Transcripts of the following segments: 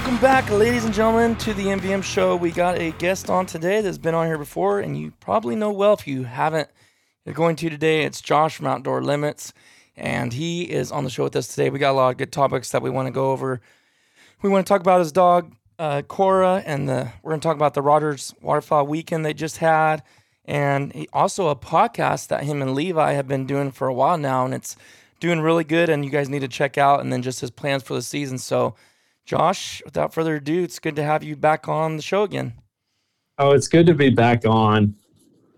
Welcome back, ladies and gentlemen, to the MVM show. We got a guest on today that's been on here before, and you probably know well if you haven't. You're going to today. It's Josh from Outdoor Limits, and he is on the show with us today. We got a lot of good topics that we want to go over. We want to talk about his dog, uh, Kora, and the we're going to talk about the Rogers Waterfowl Weekend they just had, and he, also a podcast that him and Levi have been doing for a while now, and it's doing really good. And you guys need to check out, and then just his plans for the season. So. Josh, without further ado, it's good to have you back on the show again. Oh, it's good to be back on.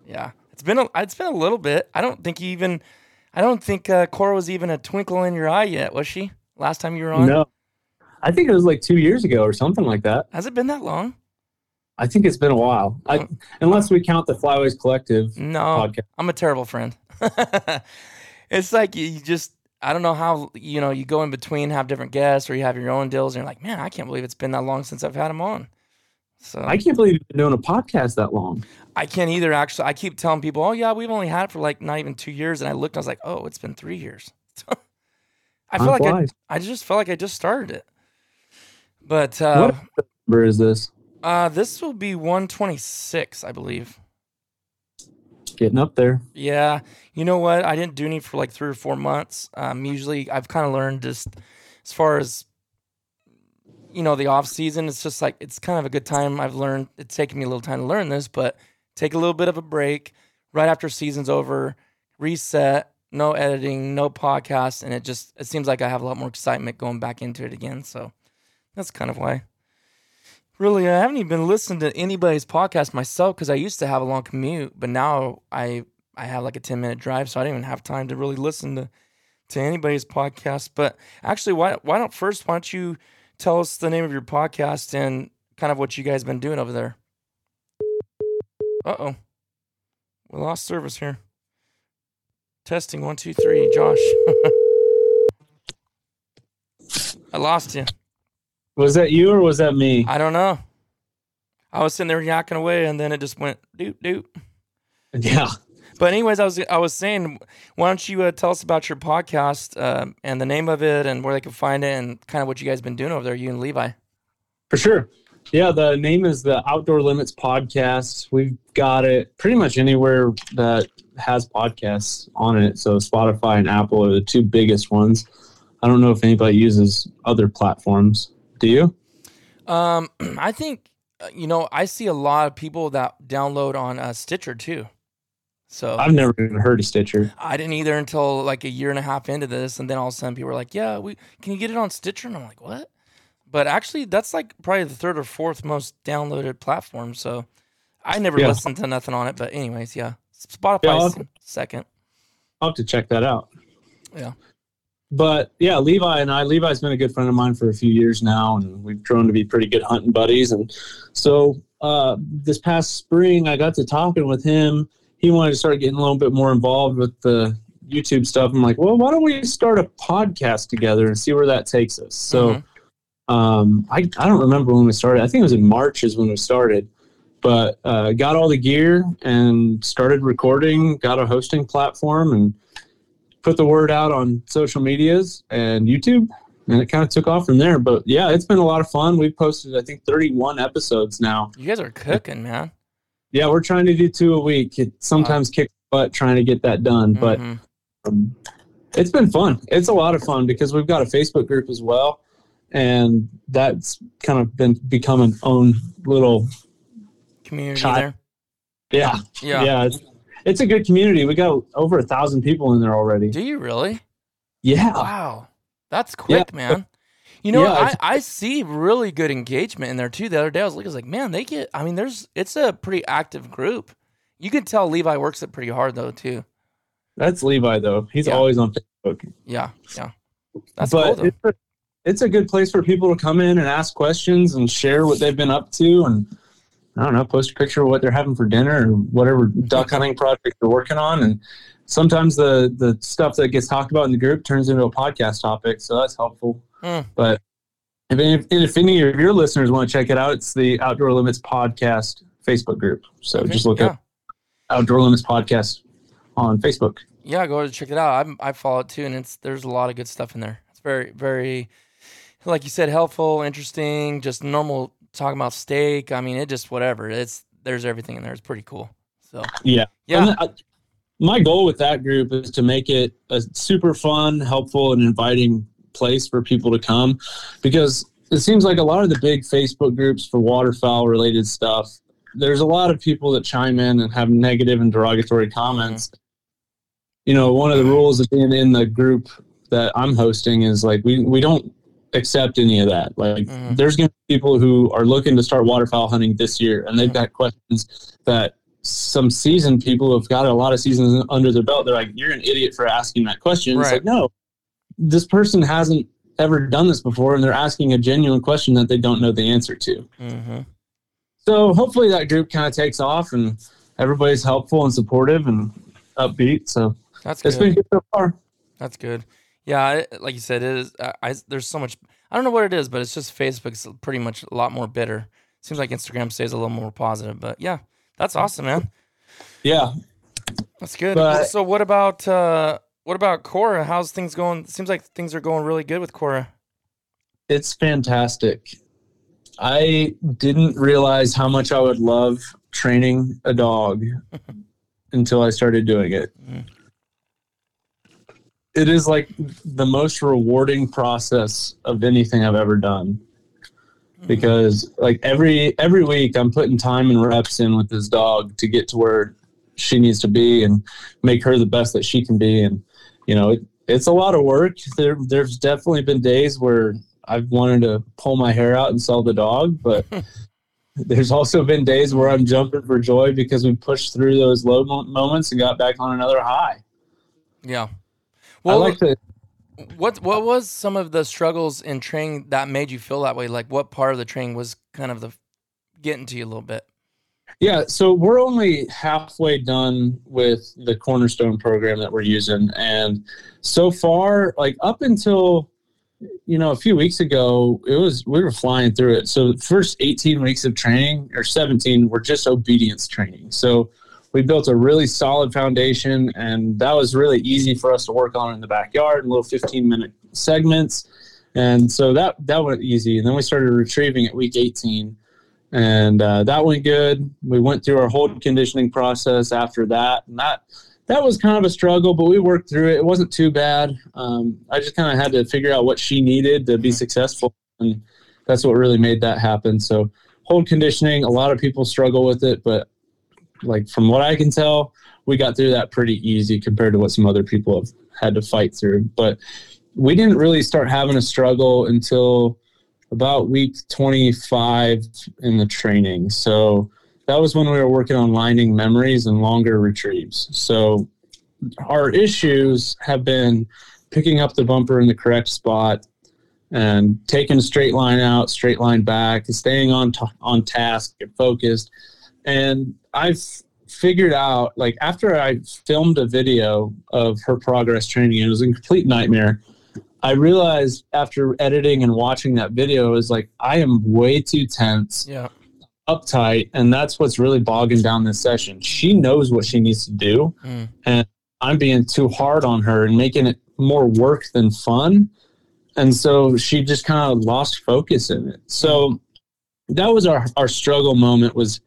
Yeah, it's been a, it's been a little bit. I don't think you even, I don't think uh, Kora was even a twinkle in your eye yet, was she? Last time you were on? No, I think it was like two years ago or something like that. Has it been that long? I think it's been a while. I, unless we count the Flyways Collective No, podcast. I'm a terrible friend. it's like you you just, I don't know how you know you go in between, have different guests, or you have your own deals, and you're like, man, I can't believe it's been that long since I've had him on. So I can't believe you've been doing a podcast that long. I can't either. Actually, I keep telling people, "Oh yeah, we've only had it for like not even two years," and I looked, and I was like, "Oh, it's been three years." I feel Time like I. I just felt like I just started it. But uh, what number is this? uh, this will be 126, I believe. Getting up there. Yeah, you know what? I didn't do any for like three or four months. Um, usually, I've kind of learned just as far as you know the off season. It's just like it's kind of a good time. I've learned it's taken me a little time to learn this, but take a little bit of a break right after season's over, reset, no editing, no podcast, and it just it seems like I have a lot more excitement going back into it again. So that's kind of why. Really, I haven't even been listening to anybody's podcast myself because I used to have a long commute, but now I I have like a ten minute drive, so I don't even have time to really listen to to anybody's podcast. But actually, why why don't first why don't you tell us the name of your podcast and kind of what you guys been doing over there? Uh oh, we lost service here. Testing one two three, Josh. I lost you. Was that you or was that me? I don't know. I was sitting there yakking away, and then it just went doop doop. Yeah. But anyways, I was I was saying, why don't you uh, tell us about your podcast um and the name of it, and where they can find it, and kind of what you guys been doing over there, you and Levi. For sure. Yeah, the name is the Outdoor Limits Podcast. We've got it pretty much anywhere that has podcasts on it. So Spotify and Apple are the two biggest ones. I don't know if anybody uses other platforms. Do you? Um, I think uh, you know I see a lot of people that download on uh, Stitcher too. So I've never even heard of Stitcher. I didn't either until like a year and a half into this, and then all of a sudden people were like, "Yeah, we can you get it on Stitcher?" And I'm like, "What?" But actually, that's like probably the third or fourth most downloaded platform. So I never Yeah. listened to nothing on it. But anyways, yeah, Spotify Yeah, second. I'll have to check that out. Yeah. But yeah, Levi and I, Levi's been a good friend of mine for a few years now, and we've grown to be pretty good hunting buddies. And so uh, this past spring, I got to talking with him. He wanted to start getting a little bit more involved with the YouTube stuff. I'm like, well, why don't we start a podcast together and see where that takes us? So Mhm. um, I, I don't remember when we started. I think it was in March is when we started. But uh, got all the gear and started recording, got a hosting platform, and put the word out on social medias and YouTube, and it kind of took off from there. But yeah, it's been a lot of fun. We've posted, I think, 31 episodes now. you guys are cooking, man. Yeah, we're trying to do two a week. It sometimes kicks butt trying to get that done, but Mhm. um, it's been fun. It's a lot of fun because we've got a Facebook group as well, and that's kind of been become an own little community there. yeah Yeah. yeah. it's, it's a good community. We got over a thousand people in there already. Do you really? Yeah, Wow, that's quick, man. You know, Yeah, I, I see really good engagement in there too. The other day, I was looking, I was like, man, they get. I mean, there's it's a pretty active group. You can tell Levi works it pretty hard though too. that's Levi though. He's Yeah. always on Facebook. Yeah, yeah, that's but cool. It's a, it's a good place for people to come in and ask questions and share what they've been up to and I don't know, post a picture of what they're having for dinner or whatever duck hunting project they're working on. And sometimes the the stuff that gets talked about in the group turns into a podcast topic, so that's helpful. Mm. But if any, if any of your listeners want to check it out, it's the Outdoor Limits Podcast Facebook group. So Okay, just look yeah. up Outdoor Limits Podcast on Facebook. Yeah, go ahead and check it out. I I follow it too, and it's there's a lot of good stuff in there. It's very very, like you said, helpful, interesting, just normal talking about steak. I mean, it just whatever. It's there's everything in there. It's pretty cool. So Yeah. yeah, I- uh, my goal with that group is to make it a super fun, helpful, and inviting place for people to come because it seems like a lot of the big Facebook groups for waterfowl related stuff, there's a lot of people that chime in and have negative and derogatory comments. Mm-hmm. You know, one of the mm-hmm. rules of being in the group that I'm hosting is like we, we don't accept any of that. Like Mhm. there's going to be people who are looking to start waterfowl hunting this year and they've got questions that some seasoned people who have got a lot of seasons under their belt. They're like, "You're an idiot for asking that question." It's like, no, this person hasn't ever done this before, and they're asking a genuine question that they don't know the answer to. hmm So hopefully that group kind of takes off, and everybody's helpful and supportive and upbeat. So that's it's good. been good so far. That's good. Yeah, like you said, it is. I, I there's so much. I don't know what it is, but it's just Facebook's pretty much a lot more bitter. Seems like Instagram stays a little more positive, but yeah, that's awesome, man. Yeah, That's good. But- so what about uh what about Kora? How's things going? Seems like things are going really good with Kora. it's fantastic. I didn't realize how much I would love training a dog until I started doing it. Mhm. It is like the most rewarding process of anything I've ever done. Mm-hmm. Because like every every week I'm putting time and reps in with this dog to get to where she needs to be and make her the best that she can be. And you know it, it's a lot of work. There there's definitely been days where I've wanted to pull my hair out and sell the dog but there's also been days where I'm jumping for joy because we pushed through those low mo- moments and got back on another high. Yeah. I Well, like to what what was some of the struggles in training that made you feel that way? Like what part of the training was kind of the getting to you a little bit? Yeah, so we're only halfway done with the Cornerstone program that we're using. And so far, like up until you know, a few weeks ago, it was we were flying through it. So the first 18 weeks of training or 17 were just obedience training. So we built a really solid foundation and that was really easy for us to work on in the backyard in little 15 minute segments. And so that that went easy. And then we started retrieving at week 18 and uh, that went good. We went through our hold conditioning process after that, and that that was kind of a struggle, but we worked through it. It wasn't too bad. Um, I just kind of had to figure out what she needed to be successful, and that's what really made that happen. So hold conditioning, a lot of people struggle with it, but like from what I can tell, we got through that pretty easy compared to what some other people have had to fight through. But we didn't really start having a struggle until about week 25 in the training. So that was when we were working on lining memories and longer retrieves. So our issues have been picking up the bumper in the correct spot and taking straight line out, straight line back, staying on t- on task, and focused. And I've figured out like after I filmed a video of her progress training, it was a complete nightmare. I realized after editing and watching that video is like I am way too tense, Yeah. uptight, and that's what's really bogging down this session. She knows what she needs to do, Mm. and I'm being too hard on her and making it more work than fun. And so she just kind of lost focus in it. So that was our, our struggle moment was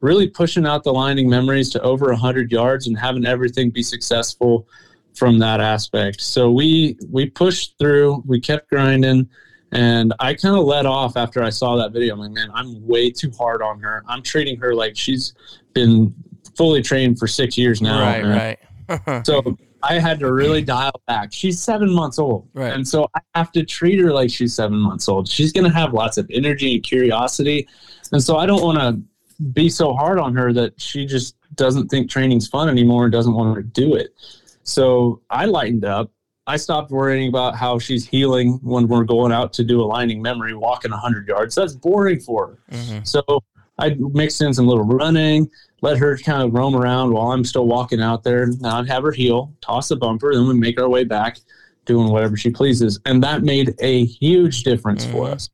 really pushing out the lining memories to over 100 yards and having everything be successful from that aspect. So we we pushed through, we kept grinding, and I kind of let off after I saw that video. I'm like, man, I'm way too hard on her. I'm treating her like she's been fully trained for six years now. right, And right. So I had to really dial back. She's seven months old. Right. And so I have to treat her like she's seven months old. She's going to have lots of energy and curiosity. And so I don't want to be so hard on her that she just doesn't think training's fun anymore and doesn't want to do it. So I lightened up. I stopped worrying about how she's heeling when we're going out to do a lining memory, walking 100 yards. That's boring for her. Mhm. So I mixed in some little running, let her kind of roam around while I'm still walking out there. Now I'd have her heel, toss the bumper, then we make our way back, doing whatever she pleases. And that made a huge difference for Mhm. us.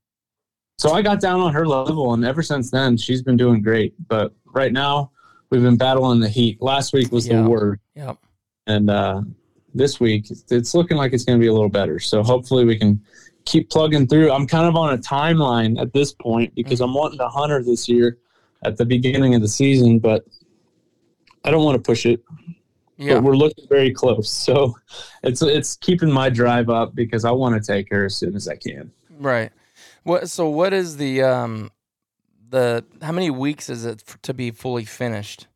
So I got down on her level, and ever since then, she's been doing great. But right now, we've been battling the heat. Last week was Yeah. the word, Yep. and uh, this week it's looking like it's going to be a little better. So hopefully, we can keep plugging through. I'm kind of on a timeline at this point because I'm wanting to hunt her this year at the beginning of the season, but I don't want to push it. Yeah. But we're looking very close, so it's it's keeping my drive up because I want to take her as soon as I can. Right. What? So what is the um the how many weeks is it f- to be fully finished?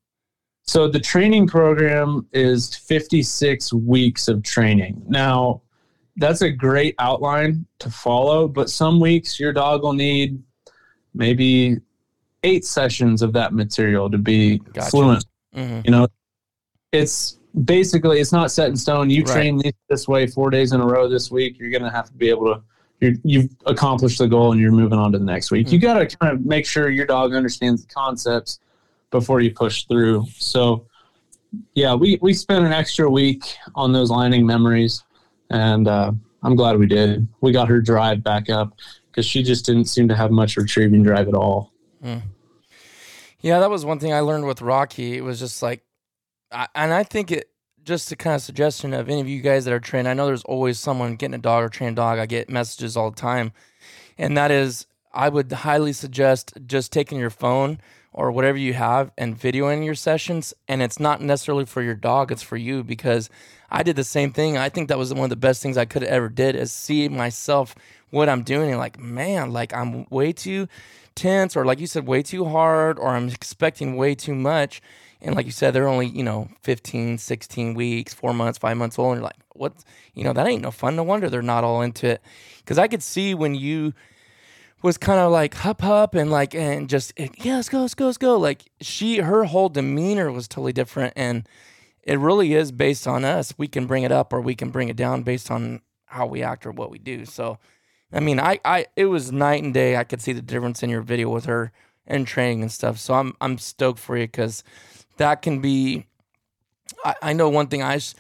So the training program is 56 weeks of training. Now, that's a great outline to follow, but some weeks your dog will need maybe eight sessions of that material to be Gotcha. fluent. hmm You know, it's basically it's not set in stone. You Right. train this, this way four days in a row this week. You're going to have to be able to. You're, you've accomplished the goal and you're moving on to the next week. You got to kind of make sure your dog understands the concepts before you push through. So, yeah, we we spent an extra week on those lining memories, and uh, I'm glad we did. We got her drive back up because she just didn't seem to have much retrieving drive at all. Yeah, that was one thing I learned with Rocky. It was just like, I, and I think it just a kind of suggestion of any of you guys that are trained. I know there's always someone getting a dog or trained dog. I get messages all the time, and that is, I would highly suggest just taking your phone or whatever you have and videoing your sessions. And it's not necessarily for your dog; it's for you because I did the same thing. I think that was one of the best things I could have ever did is see myself what I'm doing and like, man, like I'm way too tense or like you said way too hard or i'm expecting way too much and like you said they're only you know 15 16 weeks four months five months old. And you're like what? You know that ain't no fun. No wonder they're not all into it. Because i could see when you was kind of like hup hup and like and just eh, yeah let's go let's go let's go. Like she her whole demeanor was totally different. And it really is based on us. We can bring it up or we can bring it down based on how we act or what we do. So I mean, I, I, it was night and day. I could see the difference in your video with her and training and stuff. So I'm, I'm stoked for you because that can be. I, I know one thing I s-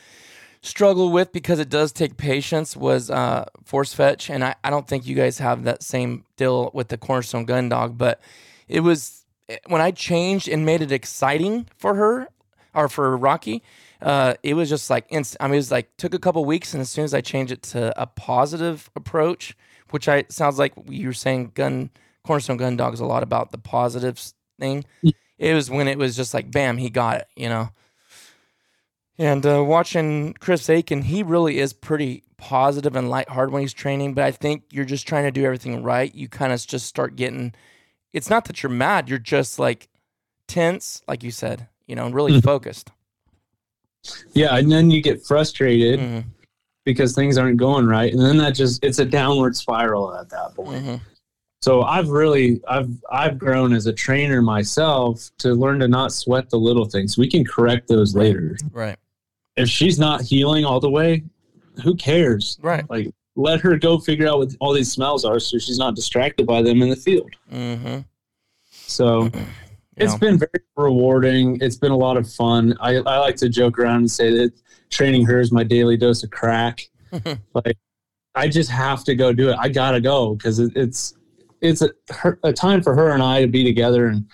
struggle with because it does take patience was uh, force fetch, and I, I don't think you guys have that same deal with the cornerstone gun dog, but it was when I changed and made it exciting for her or for Rocky. Uh, it was just like instant. I mean, it was like took a couple weeks, and as soon as I changed it to a positive approach, which I sounds like you were saying, gun cornerstone gun dog is a lot about the positives thing. It was when it was just like, bam, he got it, you know. And uh, watching Chris Akin, he really is pretty positive and lighthearted when he's training. But I think you're just trying to do everything right. You kind of just start getting. It's not that you're mad. You're just like tense, like you said. you know, and really Mhm. focused. Yeah, and then you get frustrated Mhm, because things aren't going right, and then that just it's a downward spiral at that point. mhm. So I've really I've I've grown as a trainer myself to learn to not sweat the little things. We can correct those later. Right, If she's not heeling all the way, who cares? right. Like let her go figure out what all these smells are so she's not distracted by them in the field. Mm-hmm. So It's been very rewarding. It's been a lot of fun. I, I like to joke around and say that training her is my daily dose of crack. like I just have to go do it. I gotta go because it, it's it's a, her, a time for her and I to be together and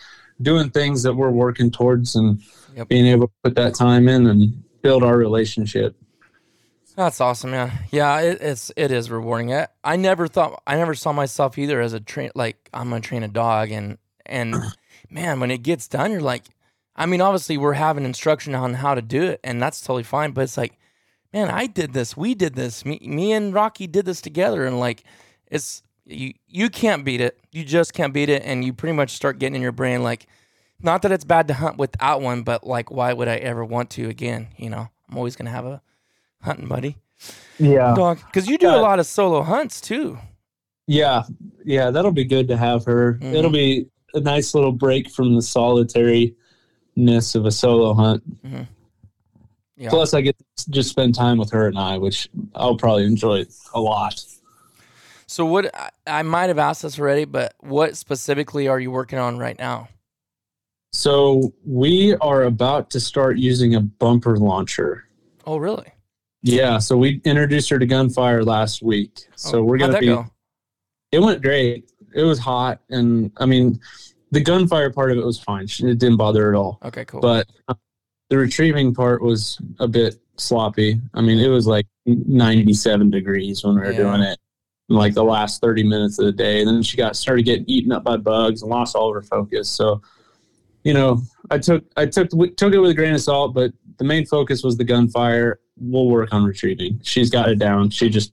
doing things that we're working towards and Yep. being able to put that time in and build our relationship. That's awesome, man. Yeah, it, it's it is rewarding. I, I never thought I never saw myself either as a train like I'm gonna train a dog and and man, when it gets done, you're like, I mean, obviously we're having instruction on how to do it, and that's totally fine. But it's like, man, I did this, we did this, me me and Rocky did this together, and like, it's you you can't beat it. You just can't beat it, and you pretty much start getting in your brain like, not that it's bad to hunt without one, but like, why would I ever want to again? You know, I'm always gonna have a hunting buddy Yeah. dog because you do a lot of solo hunts too. Yeah. Yeah. That'll be good to have her. Mhm. It'll be a nice little break from the solitariness of a solo hunt. Yeah. Plus, I get to just spend time with her and I, which I'll probably enjoy a lot. So what I, might have asked this already, but what specifically are you working on right now? So we are about to start using a bumper launcher. Oh, really? Yeah. So we introduced her to gunfire last week. So Oh, we're gonna be. go? It went great. It was hot, and I mean, the gunfire part of it was fine. She- It didn't bother her at all. Okay, cool. But uh, the retrieving part was a bit sloppy. I mean, it was like 97 degrees when we were Yeah. doing it, in like the last 30 minutes of the day. And then she got started getting eaten up by bugs and lost all of her focus. So, you know, I took I took took it with a grain of salt, but the main focus was the gunfire. We'll work on retrieving. She's got it down. She just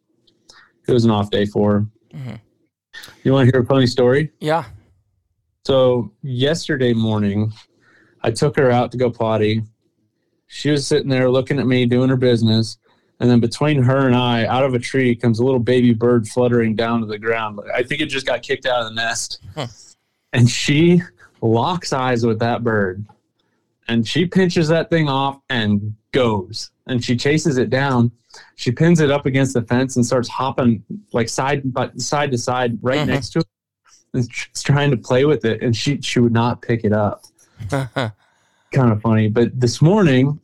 it was an off day for her. Mhm. You want to hear a funny story? yeah. So yesterday morning, I took her out to go potty. She was sitting there looking at me doing her business. And then between her and I, out of a tree comes a little baby bird fluttering down to the ground. I think it just got kicked out of the nest. Huh. And she locks eyes with that bird. And she pinches that thing off and goes. And she chases it down. She pins it up against the fence and starts hopping like side by side to side right Mhm. next to it and tr- trying to play with it, and she she would not pick it up. Kind of funny. But this morning,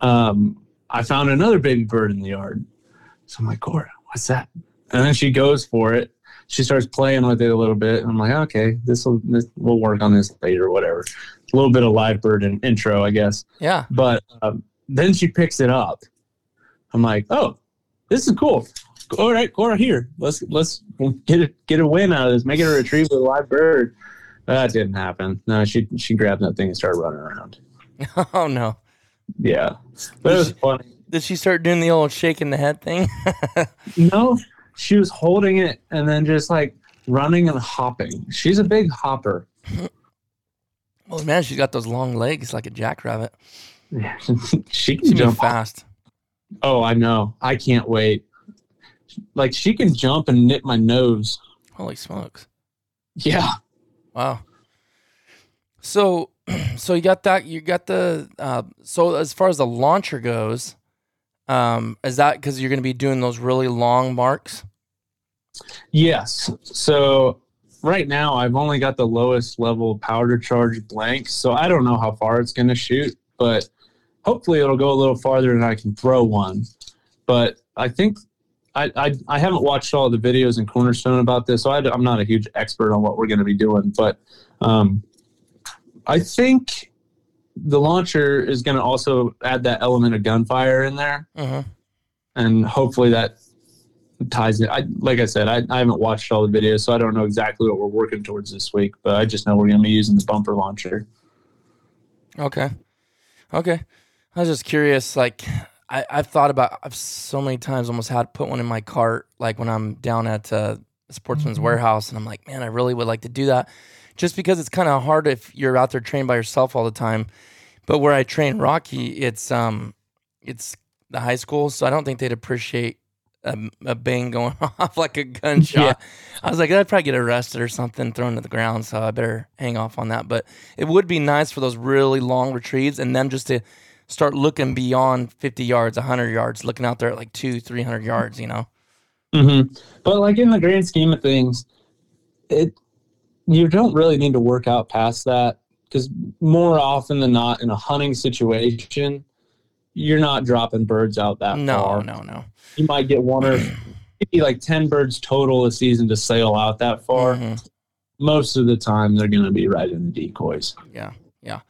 um, I found another baby bird in the yard. So I'm like, Kora, what's that? And then she goes for it. She starts playing with it a little bit. And I'm like, okay, this will this, we'll work on this later, whatever. A little bit of live bird in, intro, I guess. yeah. But um, then she picks it up. I'm like, oh, this is cool. All right, Kora, here. Let's let's get a get a win out of this. Make it a retrieve with a live bird. That didn't happen. No, she she grabbed that thing and started running around. Oh no. Yeah, but it was funny. Did she start doing the old shaking the head thing? No, she was holding it and then just like running and hopping. She's a big hopper. oh man, she's got those long legs like a jackrabbit. she can She jump. fast. Oh, I know. I can't wait. Like she can jump and nip my nose. Holy smokes. Yeah. Wow. So, so you got that. You got the. Uh, so as far as the launcher goes, um, is that because you're going to be doing those really long marks? Yes. So right now I've only got the lowest level powder charge blank, so I don't know how far it's going to shoot, but hopefully it'll go a little farther and I can throw one. But I think I I, I haven't watched all the videos in Cornerstone about this, so I, am not a huge expert on what we're going to be doing, but um, I think the launcher is going to also add that element of gunfire in there Mm-hmm. and hopefully that ties it. I like I said, I, I haven't watched all the videos, so I don't know exactly what we're working towards this week. But I just know we're going to be using the bumper launcher. Okay. Okay. I was just curious. Like, I, I've thought about, I've so many times almost had to put one in my cart, like when I'm down at uh, Sportsman's Warehouse, and I'm like, man, I really would like to do that, just because it's kind of hard if you're out there trained by yourself all the time. But where I train Rocky, it's um, it's the high school, so I don't think they'd appreciate a, a bang going off like a gunshot. I was like, I'd probably get arrested or something, thrown to the ground. So I better hang off on that. But it would be nice for those really long retrieves and them just to start looking beyond 50 yards, 100 yards, looking out there at like two, 300 yards, you know? Mm-hmm. But like in the grand scheme of things, it you don't really need to work out past that because more often than not, in a hunting situation, you're not dropping birds out that No, far. no, no. No. You might get one or maybe like ten birds total a season to sail out that far. Mhm. Most of the time, they're going to be right in the decoys. Yeah, yeah.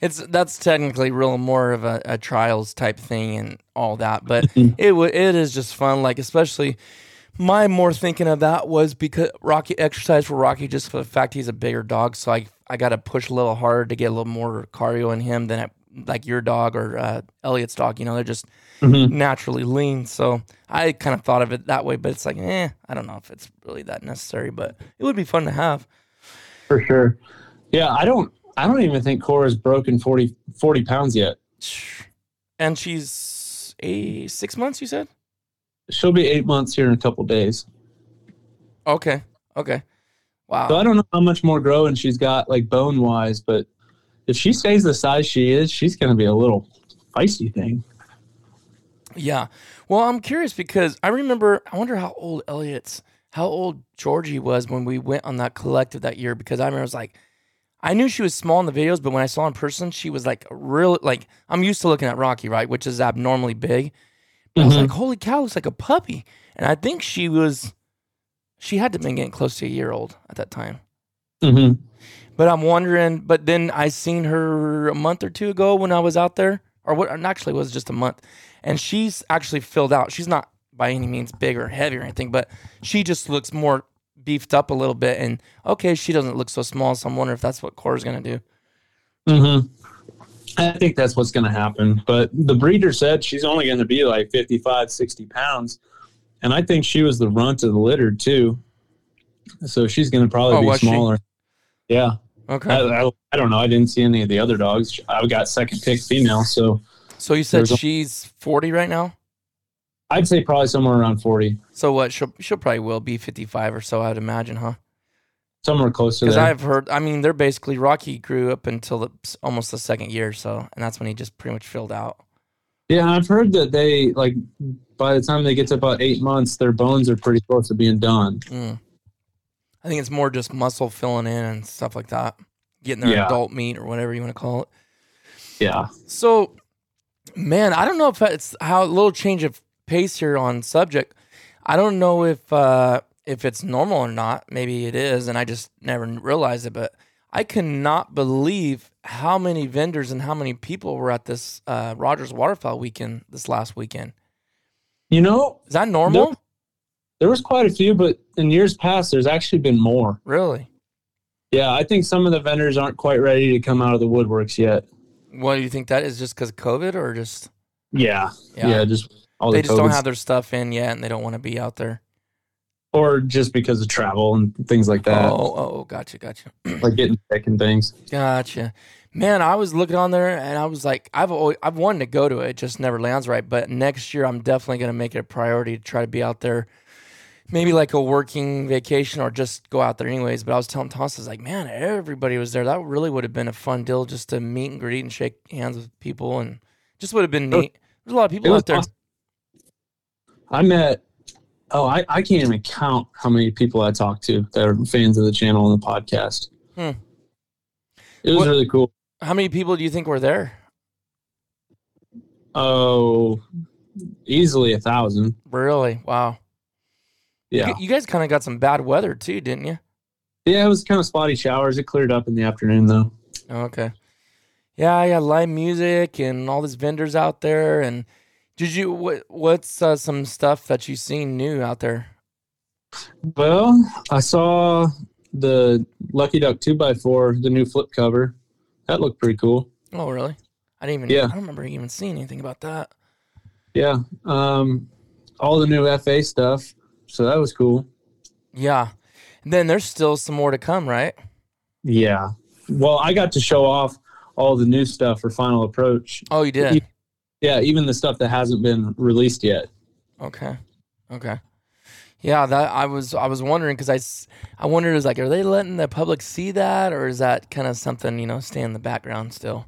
It's that's technically real more of a, a trials type thing and all that, but it it is just fun. Like especially my more thinking of that was because Rocky exercise for Rocky just for the fact he's a bigger dog, so I I got to push a little harder to get a little more cardio in him than like your dog or uh, Elliot's dog. You know, they're just Mhm. naturally lean. So I kind of thought of it that way, but it's like, eh, I don't know if it's really that necessary, but it would be fun to have. For sure. Yeah, I don't. I don't even think Kora's broken 40, 40 pounds yet. And she's a six months, you said? She'll be eight months here in a couple days. Okay. Okay. Wow. So I don't know how much more growing she's got, like bone wise, but if she stays the size she is, she's going to be a little feisty thing. Yeah. Well, I'm curious because I remember, I wonder how old Elliot's, how old Georgie was when we went on that collective that year because I remember I was like, I knew she was small in the videos, but when I saw her in person, she was like real, like, I'm used to looking at Rocky, right? Which is abnormally big. But I was like, holy cow, looks like a puppy. And I think she was, she had to have been getting close to a year old at that time. Mm-hmm. But I'm wondering. But then I seen her a month or two ago when I was out there, or what? Actually, was just a month, and she's actually filled out. She's not by any means big or heavy or anything, but she just looks more beefed up a little bit. And okay, she doesn't look so small. So I'm wondering if that's what Kora's gonna do. Mm-hmm. I think that's what's going to happen. But the breeder said she's only going to be like 55, 60 pounds. And I think she was the runt of the litter, too. So she's going to probably Oh, be was she? smaller. Yeah. Okay. I, I, I don't know. I didn't see any of the other dogs. I got second pick female. So so you said she's 40 right now. I'd say probably somewhere around 40, So what? She'll she'll probably will be 55 or so. I'd imagine, huh? Somewhere close to Because. I've heard. I mean, they're basically Rocky grew up until the, almost the second year. So, and that's when he just pretty much filled out. Yeah, I've heard that they like by the time they get to about eight months, their bones are pretty close to being done. Mm. I think it's more just muscle filling in and stuff like that, getting their Yeah. adult meat or whatever you want to call it. Yeah. So, man, I don't know if it's how a little change of pace here on subject. I don't know if uh, if it's normal or not. Maybe it is, and I just never realized it. But I cannot believe how many vendors and how many people were at this uh, Rogers Waterfowl weekend this last weekend. You know, Is that normal? there was quite a few, but in years past, there's actually been more. Really? Yeah, I think some of the vendors aren't quite ready to come out of the woodworks yet. What do you think that is? Just because COVID, or just Yeah. Yeah. Yeah, just all they the just don't have their stuff in yet, and they don't want to be out there? Or just because of travel and things like that, oh, oh, gotcha, gotcha. like getting sick and things. Gotcha. Man, I was looking on there and I was like, I've always, I've wanted to go to it, it just never lands right. But next year, I'm definitely going to make it a priority to try to be out there, maybe like a working vacation or just go out there anyways. But I was telling Thomas, I was like, man, everybody was there. That really would have been a fun deal just to meet and greet and shake hands with people and just would have been neat. There's a lot of people out there. awesome. I met. Oh, I, I can't even count how many people I talked to that are fans of the channel and the podcast. Hmm. It was What- really cool. How many people do you think were there? Oh, easily a thousand. Really? Wow. Yeah. You, you guys kind of got some bad weather too, didn't you? Yeah, it was kind of spotty showers. It cleared up in the afternoon though. Oh, Okay. Yeah, I got live music and all these vendors out there. And did you what? What's uh, some stuff that you seen new out there? Well, I saw the Lucky Duck two x four, the new flip cover. That looked pretty cool. Oh, really? I didn't even. Yeah. I don't remember even seeing anything about that. Yeah. Um, all the new FA stuff. So that was cool. Yeah. And then there's still some more to come, right? Yeah. Well, I got to show off all the new stuff for Final Approach. Oh, you did. Yeah, even the stuff that hasn't been released yet. Okay. Okay. Yeah, that I was I was wondering because I I wondered is like are they letting the public see that or is that kind of something you know stay in the background still?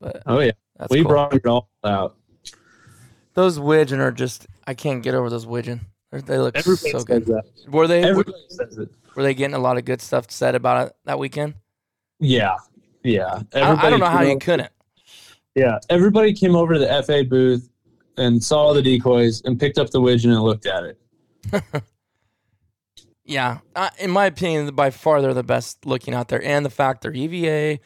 But Oh yeah, we cool. brought it all out. those widgeon are just I can't get over those widgeon. They're- look Everybody so good. that. Were they were, says it. were they getting a lot of good stuff said about it that weekend? Yeah, yeah. I, I don't know how you couldn't. Yeah, everybody came over to the FA booth and saw the decoys and picked up the widgeon and looked at it. Yeah, uh, in my opinion, by far they're the best looking out there, and the fact they're EVA.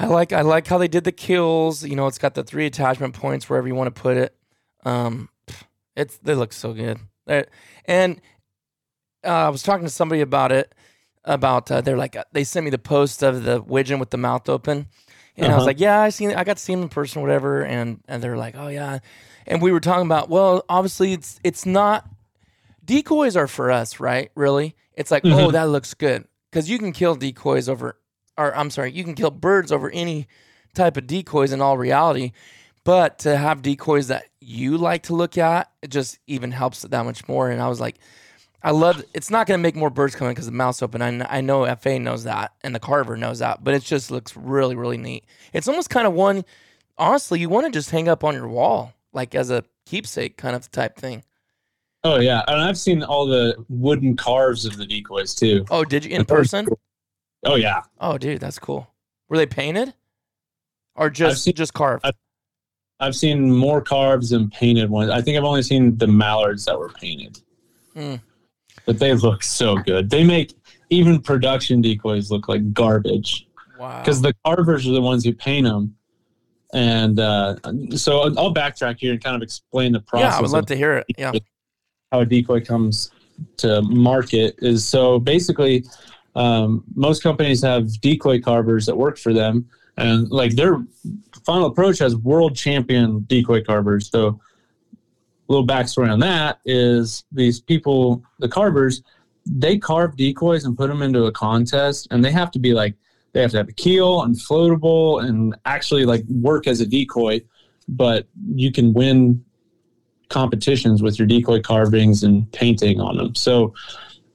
I like I like how they did the keels. You know, it's got the three attachment points wherever you want to put it. Um, it's they look so good. They're- and uh, I was talking to somebody about it. About uh, they're like uh, they sent me the post of the widgeon with the mouth open, and I was Uh-huh. like, yeah, I seen. I got to see him in person, whatever. And and they're like, oh yeah, and we were talking about well, obviously it's it's not decoys are for us, right? Really, it's like, oh, Mhm. that looks good because you can kill decoys over, or I'm sorry, you can kill birds over any type of decoys in all reality. But to have decoys that you like to look at, it just even helps it that much more. And I was like, I love. It's not going to make more birds come in because the mouth's open. I, I know FA knows that, and the Carver knows that. But it just looks really, really neat. It's almost kind of one. Honestly, you want to just hang up on your wall, like as a keepsake kind of type thing. Oh yeah, and I've seen all the wooden carves of the decoys too. Oh, did you in person? cool. Oh yeah, Oh, dude, that's cool. Were they painted, or just seen- just carved? I've- I've seen more carves than painted ones. I think I've only seen the mallards that were painted, Hmm. But they look so good. They make even production decoys look like garbage wow. because the carvers are the ones who paint them. And uh, so I'll backtrack here and kind of explain the process. yeah, I would love to hear it. Yeah. how a decoy comes to market is so basically um, most companies have decoy carvers that work for them and like their final approach has world champion decoy carvers so little backstory on that is these people the carvers they carve decoys and put them into a contest and they have to be like they have to have a keel and floatable and actually like work as a decoy but you can win competitions with your decoy carvings and painting on them. So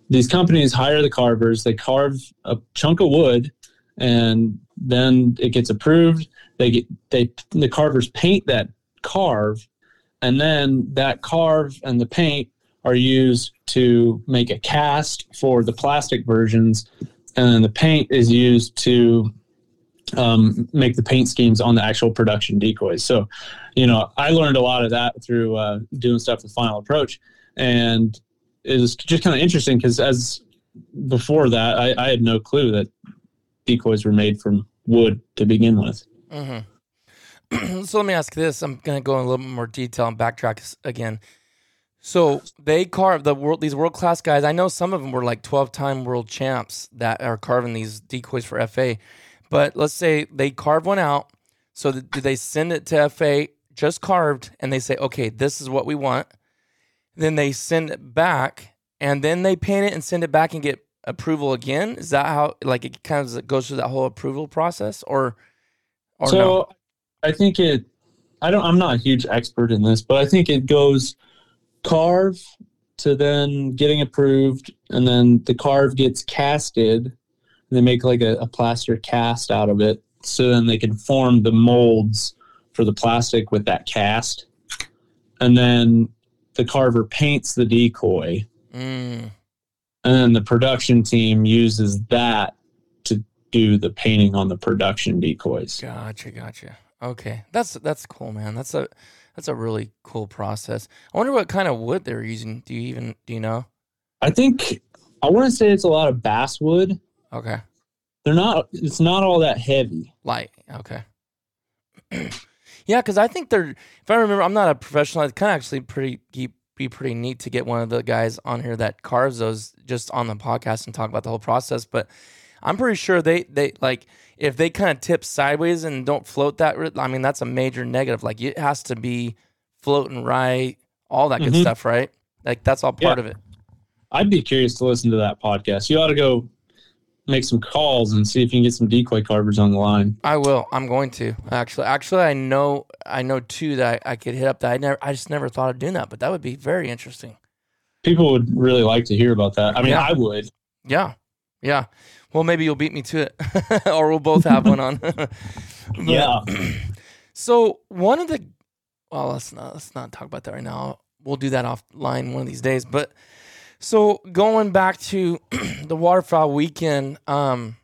these companies hire the carvers, they carve a chunk of wood and then it gets approved. They get they the carvers paint that carve and then that carve and the paint are used to make a cast for the plastic versions and then the paint is used to um, make the paint schemes on the actual production decoys. So you know, I learned a lot of that through uh, doing stuff with Final Approach, and it was just kind of interesting because as before that, I, I had no clue that decoys were made from wood to begin with. hmm so let me ask this. I'm gonna go in a little bit more detail and backtrack again. So they carve the world these world class guys. I know some of them were like 12 time world champs that are carving these decoys for FA. But let's say they carve one out. So th- do they send it to FA just carved and they say, okay, this is what we want. Then they send it back and then they paint it and send it back and get approval again. Is that how like it kind of goes through that whole approval process or or so no? I think it. I don't. I'm not a huge expert in this, but I think it goes carve to then getting approved, and then the carve gets casted. And they make like a, a plaster cast out of it, so then they can form the molds for the plastic with that cast, and then the carver paints the decoy, Mm. and then the production team uses that to do the painting on the production decoys. Gotcha, gotcha. Okay, that's that's cool, man. That's a that's a really cool process. I wonder what kind of wood they're using. Do you even do you know? I think I want to say it's a lot of basswood. Okay, They're not. It's not all that heavy. light. Okay. yeah, because I think they're. If I remember, I'm not a professional. It's kind of actually pretty be, be pretty neat to get one of the guys on here that carves those just on the podcast and talk about the whole process. But I'm pretty sure they they like if they kind of tip sideways and don't float that. I mean, that's a major negative. Like it has to be floating right, all that good Mhm. stuff, right? Like that's all part Yeah. of it. I'd be curious to listen to that podcast. You ought to go make some calls and see if you can get some decoy carvers on the line. I will. I'm going to actually. Actually, I know. I know two that I, I could hit up. That I never. I just never thought of doing that, but that would be very interesting. People would really like to hear about that. I mean, Yeah. I would. Yeah, yeah. Well, maybe you'll beat me to it, or we'll both have one on. But- Yeah. So one of the, well, let's not let's not talk about that right now. We'll do that offline one of these days. But so going back to the waterfowl weekend, um,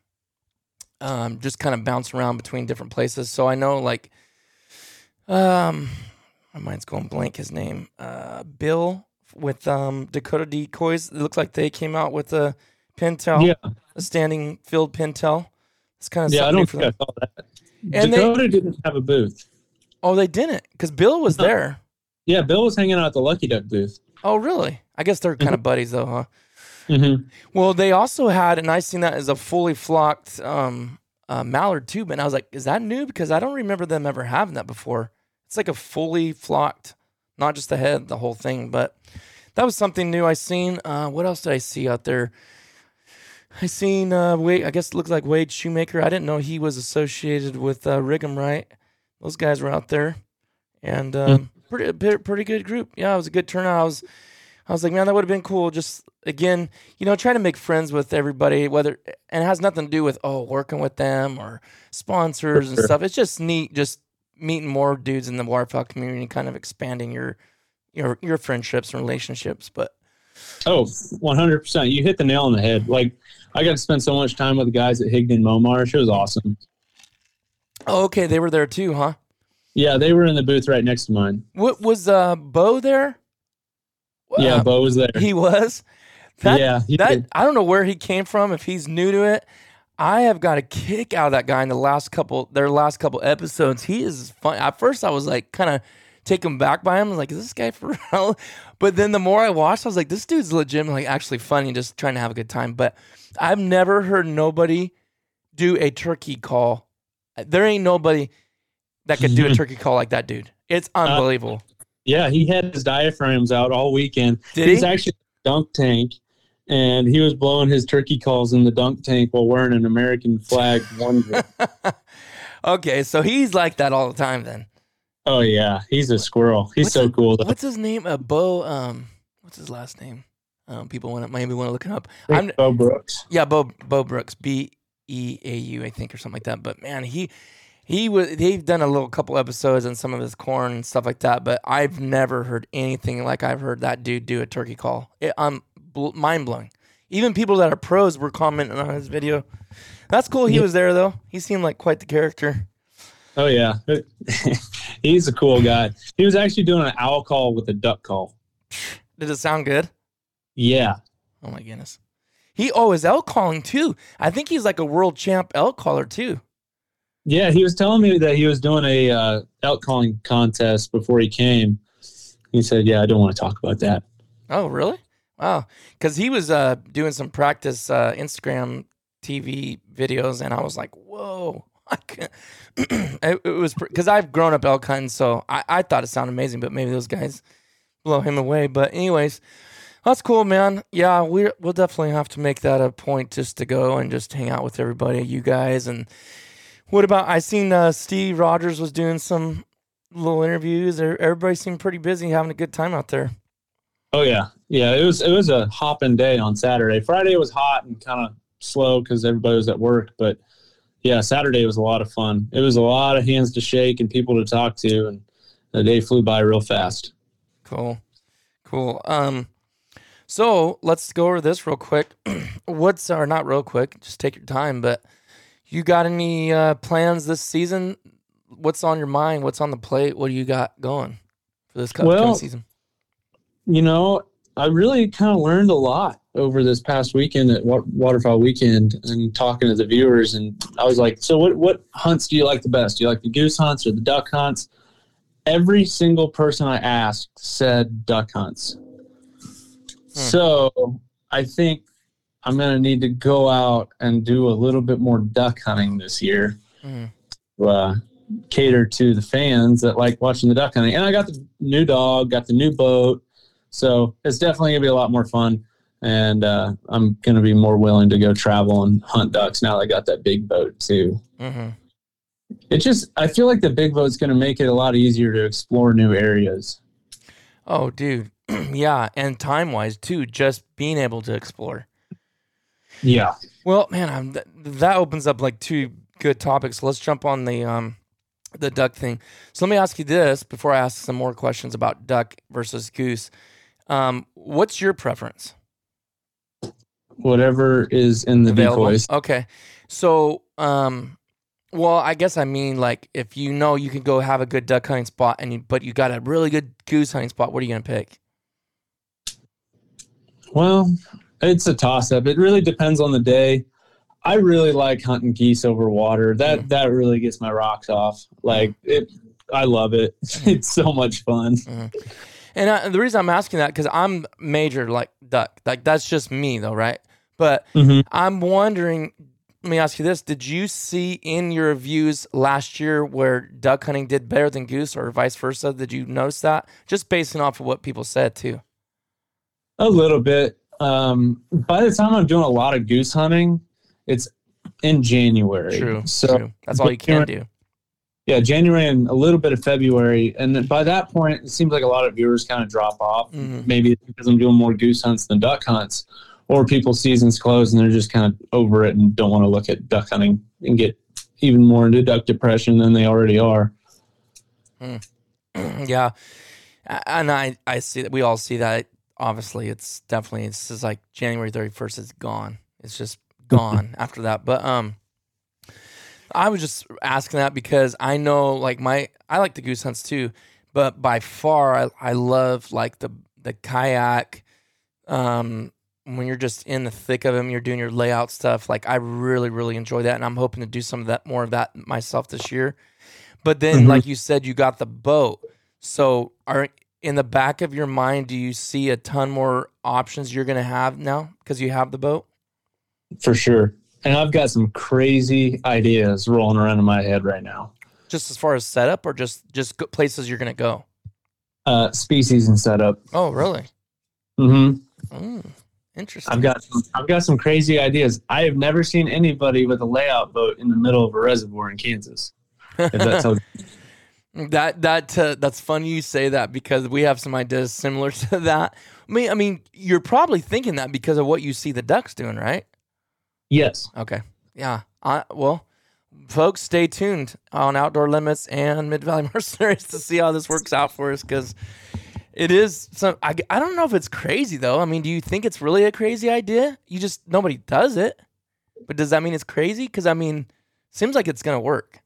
um, just kind of bounce around between different places. So I know like, um, my mind's going blank. His name, uh, Bill with um Dakota Decoys. It looks like they came out with a pintail, Yeah. A standing field pintail. It's kind of Yeah, I don't think them. I saw that. And they- Dakota didn't have a booth. Oh, they didn't because Bill was No. there. Yeah, Bill was hanging out at the Lucky Duck booth. Oh, really? I guess they're kind of buddies, though, huh? Mm-hmm. Well, they also had, and I seen that as a fully flocked um, uh, mallard tube, and I was like, is that new? Because I don't remember them ever having that before. It's like a fully flocked, not just the head, the whole thing. But that was something new I seen. Uh, what else did I see out there? I seen uh, Wade. I guess it looked like Wade Shoemaker. I didn't know he was associated with uh, Rig'em Right. Those guys were out there, and um, pretty pretty good group. Yeah, it was a good turnout. I was I was like, man, that would have been cool. Just again, you know, trying to make friends with everybody, whether and it has nothing to do with oh working with them or sponsors and stuff. It's just neat, just meeting more dudes in the waterfowl community, kind of expanding your your your friendships and relationships. But Oh, 100%. You hit the nail on the head. Like, I got to spend so much time with the guys at Higdon Momarsh. It was awesome. oh, okay, they were there too, huh? Yeah, they were in the booth right next to mine. What was uh Bo there? Yeah, Uh, Bo was there. he was. That, yeah, he that did. I don't know where he came from. If he's new to it, I have got a kick out of that guy in the last couple their last couple episodes. He is fun. At first, I was like kind of taken back by him. I was like, is this guy for real? But then the more I watched, I was like, this dude's legitimately actually funny, just trying to have a good time. But I've never heard nobody do a turkey call. There ain't nobody that could do a turkey call like that dude. It's Uh, unbelievable. Yeah, he had his diaphragms out all weekend. Did He's he? actually dunk tank, and he was blowing his turkey calls in the dunk tank while wearing an American flag onesie. okay, so he's like that all the time then. Oh yeah, he's a squirrel. He's What's so cool. Though. What's his name? Uh, Bo. Um, what's his last name? Um, people want to maybe want to look it up. I'm Bo Brooks. yeah, Bo Bo Brooks, B E A U, I think, or something like that. But man, he he was they've done a little couple episodes on some of his corn and stuff like that. But I've never heard anything like I've heard that dude do a turkey call. It, I'm bl- mind blowing. Even people that are pros were commenting on his video. That's cool. He Yeah. was there though. He seemed like quite the character. Oh yeah, he's a cool guy. He was actually doing an owl call with a duck call. Did it sound good? Yeah, Oh my goodness. He oh is elk calling too. I think he's like a world champ elk caller too. yeah. He was telling me that he was doing a uh, elk calling contest before he came. He said, "Yeah, I don't want to talk about that." Oh really? Wow. Because he was uh, doing some practice uh, Instagram TV videos, and I was like, whoa. It, it was because I've grown up elk hunting, so I, I thought it sounded amazing, but maybe those guys blow him away. But anyways, that's cool, man. Yeah, we we'll definitely have to make that a point just to go and just hang out with everybody, you guys. And what about? I seen uh, Steve Rogers was doing some little interviews. Everybody seemed pretty busy, having a good time out there. Oh yeah, yeah. It was it was a hopping day on Saturday. Friday was hot and kind of slow because everybody was at work. But yeah, Saturday was a lot of fun. It was a lot of hands to shake and people to talk to, and the day flew by real fast. Cool. Cool. Um so let's go over this real quick. What's or not real quick, just take your time, but you got any uh plans this season? What's on your mind? What's on the plate? What do you got going for this Well, season? You know, I really kind of learned a lot over this past weekend at Wa- Waterfowl Weekend and talking to the viewers. And I was like, "So what? What hunts do you like the best? Do you like the goose hunts or the duck hunts?" Every single person I asked said duck hunts. So I think I'm going to need to go out and do a little bit more duck hunting this year. Mhm. to, Uh, cater to the fans that like watching the duck hunting. And I got the new dog, got the new boat. So it's definitely gonna be a lot more fun. and uh, I'm going to be more willing to go travel and hunt ducks now that I got that big boat too. Mm-hmm. It just I feel like the big boat's going to make it a lot easier to explore new areas. Oh, dude. yeah, and time wise too, just being able to explore. Yeah. Well, man, I'm, th- that opens up like two good topics. Let's jump on the um the duck thing. So let me ask you this before I ask some more questions about duck versus goose. Um, what's your preference? Whatever is in the Available. decoys. Okay. So, um, well, I guess I mean like if you know you can go have a good duck hunting spot, and you, but you got a really good goose hunting spot, what are you gonna pick? Well, it's a toss up. It really depends on the day. I really like hunting geese over water. That Mm. that really gets my rocks off. Like it I love it. It's so much fun. And I, the reason I'm asking that because I'm major like duck, like that's just me though, right? But Mhm. I'm wondering. Let me ask you this: Did you see in your reviews last year where duck hunting did better than goose, or vice versa? Did you notice that? Just basing off of what people said too. A little bit. Um, by the time I'm doing a lot of goose hunting, it's in January. True. So true. That's all you can do. Yeah, January and a little bit of February, and then by that point, it seems like a lot of viewers kind of drop off. Mhm. Maybe it's because I'm doing more goose hunts than duck hunts, or people's seasons close and they're just kind of over it and don't want to look at duck hunting and get even more into duck depression than they already are. yeah, and I I see that we all see that. Obviously, it's definitely it's just like January thirty first is gone. It's just gone after that. But um, I was just asking that because I know like my I like the goose hunts too, but by far I I love like the the kayak. Um, when you're just in the thick of them, you're doing your layout stuff. Like I really really enjoy that, and I'm hoping to do some of that more of that myself this year. But then, Mhm. like you said, you got the boat. So, are in the back of your mind, do you see a ton more options you're going to have now because you have the boat? For sure. And I've got some crazy ideas rolling around in my head right now. Just as far as setup, or just just places you're going to go? Uh, species and setup. Oh, really? hmm Mm, interesting. I've got some, I've got some crazy ideas. I have never seen anybody with a layout boat in the middle of a reservoir in Kansas. If that tells that that uh, that's funny you say that because we have some ideas similar to that. I mean, I mean, you're probably thinking that because of what you see the ducks doing, right? Yes. Okay. Yeah. I, well, folks, stay tuned on Outdoor Limits and Mid Valley Mercenaries to see how this works out for us because it is some. I, I don't know if it's crazy though. I mean, do you think it's really a crazy idea? You just nobody does it, but does that mean it's crazy? Because I mean, seems like it's gonna work.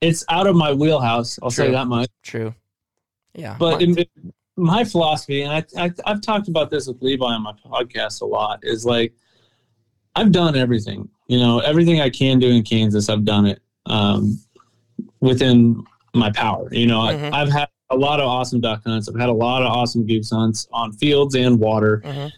It's out of my wheelhouse. I'll say that much. True. Yeah. But in, my philosophy, and I, I, I've talked about this with Levi on my podcast a lot, is like I've done everything. You know, everything I can do in Kansas, I've done it um, within my power. You know, Mhm. I, I've had a lot of awesome duck hunts. I've had a lot of awesome goose hunts on fields and water. Mhm.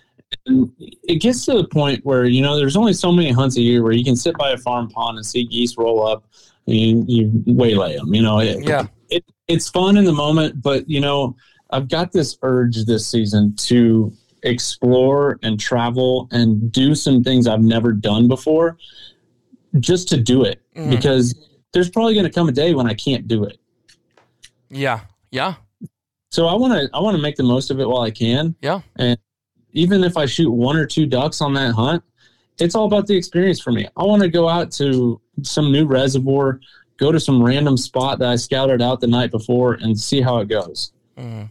And it gets to the point where you know there's only so many hunts a year where you can sit by a farm pond and see geese roll up and you, you waylay them. You know, it, Yeah. it, it's fun in the moment, but you know, I've got this urge this season to explore and travel and do some things I've never done before just to do it Mhm. because there's probably going to come a day when I can't do it. yeah. Yeah. So I want to I want to make the most of it while I can. Yeah. And even if I shoot one or two ducks on that hunt, it's all about the experience for me. I want to go out to some new reservoir, go to some random spot that I scouted out the night before and see how it goes. Mhm.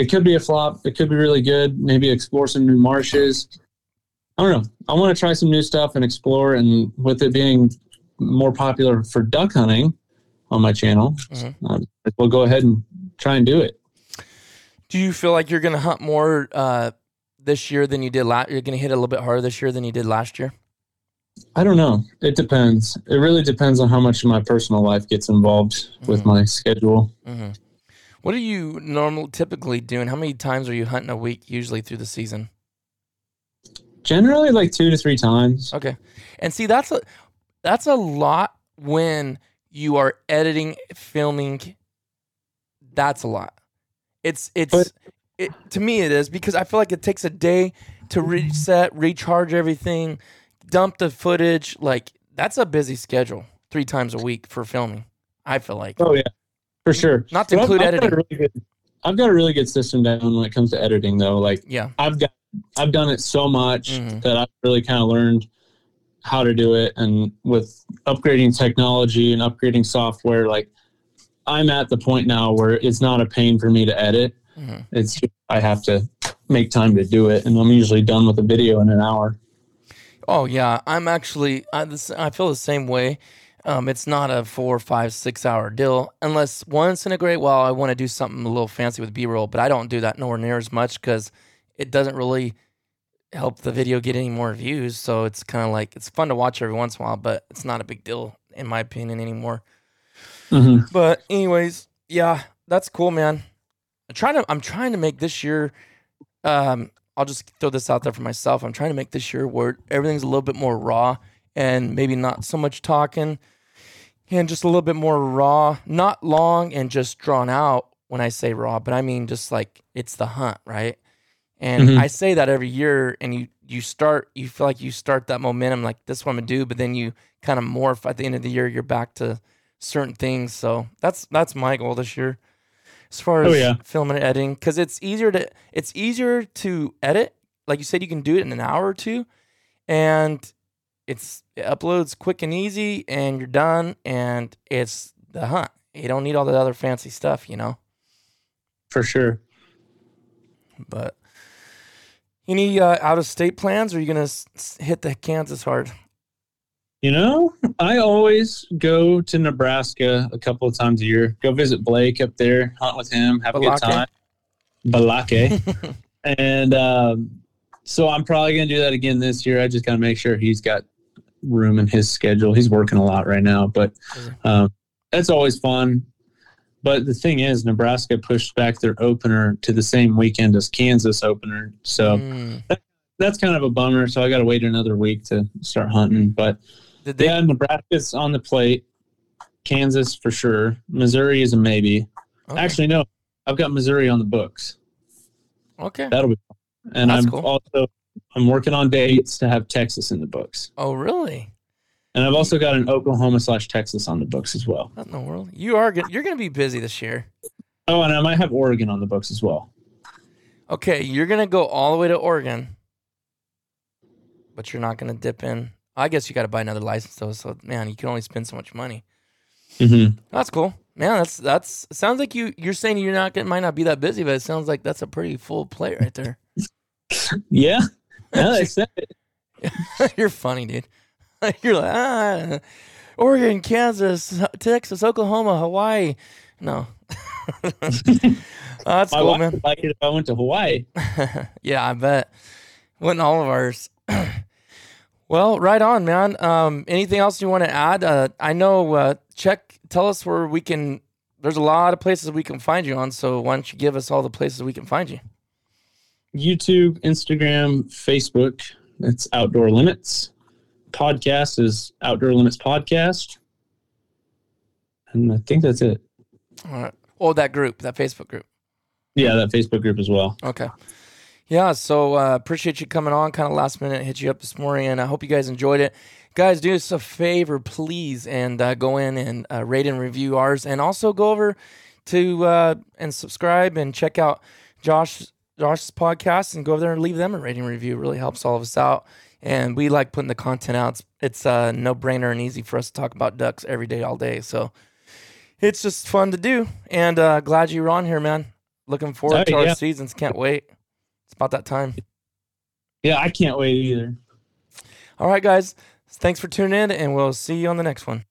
It could be a flop, it could be really good, maybe explore some new marshes. I don't know. I want to try some new stuff and explore and with it being more popular for duck hunting on my channel, Mhm. um, we'll go ahead and try and do it. Do you feel like you're gonna hunt more uh, this year than you did last? You're gonna hit a little bit harder this year than you did last year. I don't know. It depends. It really depends on how much of my personal life gets involved with Mhm. my schedule. hmm What are you normal typically doing? How many times are you hunting a week usually through the season? Generally, like two to three times. Okay, and see that's a that's a lot when you are editing, filming. That's a lot. It's it's But- it to me it is because I feel like it takes a day to reset, recharge everything, dump the footage. Like that's a busy schedule, three times a week for filming. I feel like. Oh yeah, for sure. Not to But include I've, I've got editing. a really good, I've got a really good system down when it comes to editing, though. Like Yeah. I've got, I've done it so much Mhm. that I've really kind of learned how to do it, and with upgrading technology and upgrading software, like I'm at the point now where it's not a pain for me to edit. Mhm. It's just, I have to make time to do it, and I'm usually done with a video in an hour. Oh yeah, I'm actually I, this, I feel the same way. Um, it's not a four, five, six hour deal unless once in a great while I want to do something a little fancy with B roll, but I don't do that nowhere near as much because it doesn't really help the video get any more views. So it's kind of like it's fun to watch every once in a while, but it's not a big deal in my opinion anymore. Mm-hmm. But anyways, yeah, that's cool, man. I'm trying to I'm trying to make this year um I'll just throw this out there for myself. I'm trying to make this year where everything's a little bit more raw and maybe not so much talking and just a little bit more raw, not long and just drawn out when I say raw, but I mean just like it's the hunt, right? And Mhm. I say that every year and you you start you feel like you start that momentum like this one to do, but then you kind of morph at the end of the year, you're back to certain things. So that's that's my goal this year, as far Oh, as yeah. filming and editing, because it's easier to it's easier to edit. Like you said, you can do it in an hour or two, and it's it uploads quick and easy, and you're done. And it's the hunt. You don't need all the other fancy stuff, you know. For sure. But any uh, out of state plans? Or are you gonna s- s- hit the Kansas hard? You know, I always go to Nebraska a couple of times a year. Go visit Blake up there, hunt with him, have a good time. Balake. and um, so I'm probably going to do that again this year. I just got to make sure he's got room in his schedule. He's working a lot right now, but um, that's always fun. But the thing is, Nebraska pushed back their opener to the same weekend as Kansas opener. So Mm. that's kind of a bummer. So I got to wait another week to start hunting. But they? yeah, Nebraska's on the plate. Kansas for sure. Missouri is a maybe. okay. Actually, no. I've got Missouri on the books. okay. That'll be fun. And That's I'm cool. also I'm working on dates to have Texas in the books. Oh, really? And I've also got an Oklahoma slash Texas on the books as well. What in the world? You are gonna, you're going to be busy this year. Oh, and I might have Oregon on the books as well. Okay, you're going to go all the way to Oregon, but you're not going to dip in. I guess you got to buy another license though. So man, you can only spend so much money. Mm-hmm. That's cool, man. That's that's sounds like you you're saying you're not gonna might not be that busy, but it sounds like that's a pretty full plate right there. Yeah. I said it. you're funny, dude. you're like ah, Oregon, Kansas, Texas, Oklahoma, Hawaii. No, that's My cool, wife man. would like it if I went to Hawaii. yeah, I bet. Wasn't all of ours. well, right on, man. Um, anything else you want to add? Uh, I know. Uh, check. Tell us where we can. There's a lot of places we can find you on. So why don't you give us all the places we can find you? YouTube, Instagram, Facebook. It's Outdoor Limits. Podcast is Outdoor Limits Podcast. And I think that's it. All right. Oh, that group, that Facebook group. Yeah, that Facebook group as well. Okay. Yeah, so uh, appreciate you coming on. Kind of last minute, hit you up this morning, and I hope you guys enjoyed it. Guys, do us a favor, please, and uh, go in and uh, rate and review ours, and also go over to uh, and subscribe and check out Josh Josh's podcast, and go over there and leave them a rating review. It really helps all of us out, and we like putting the content out. It's, it's a no brainer and easy for us to talk about ducks every day, all day. So it's just fun to do, and uh, glad you were on here, man. Looking forward Oh, to our yeah. seasons. Can't wait. It's about that time. Yeah, I can't wait either. All right, guys. Thanks for tuning in, and we'll see you on the next one.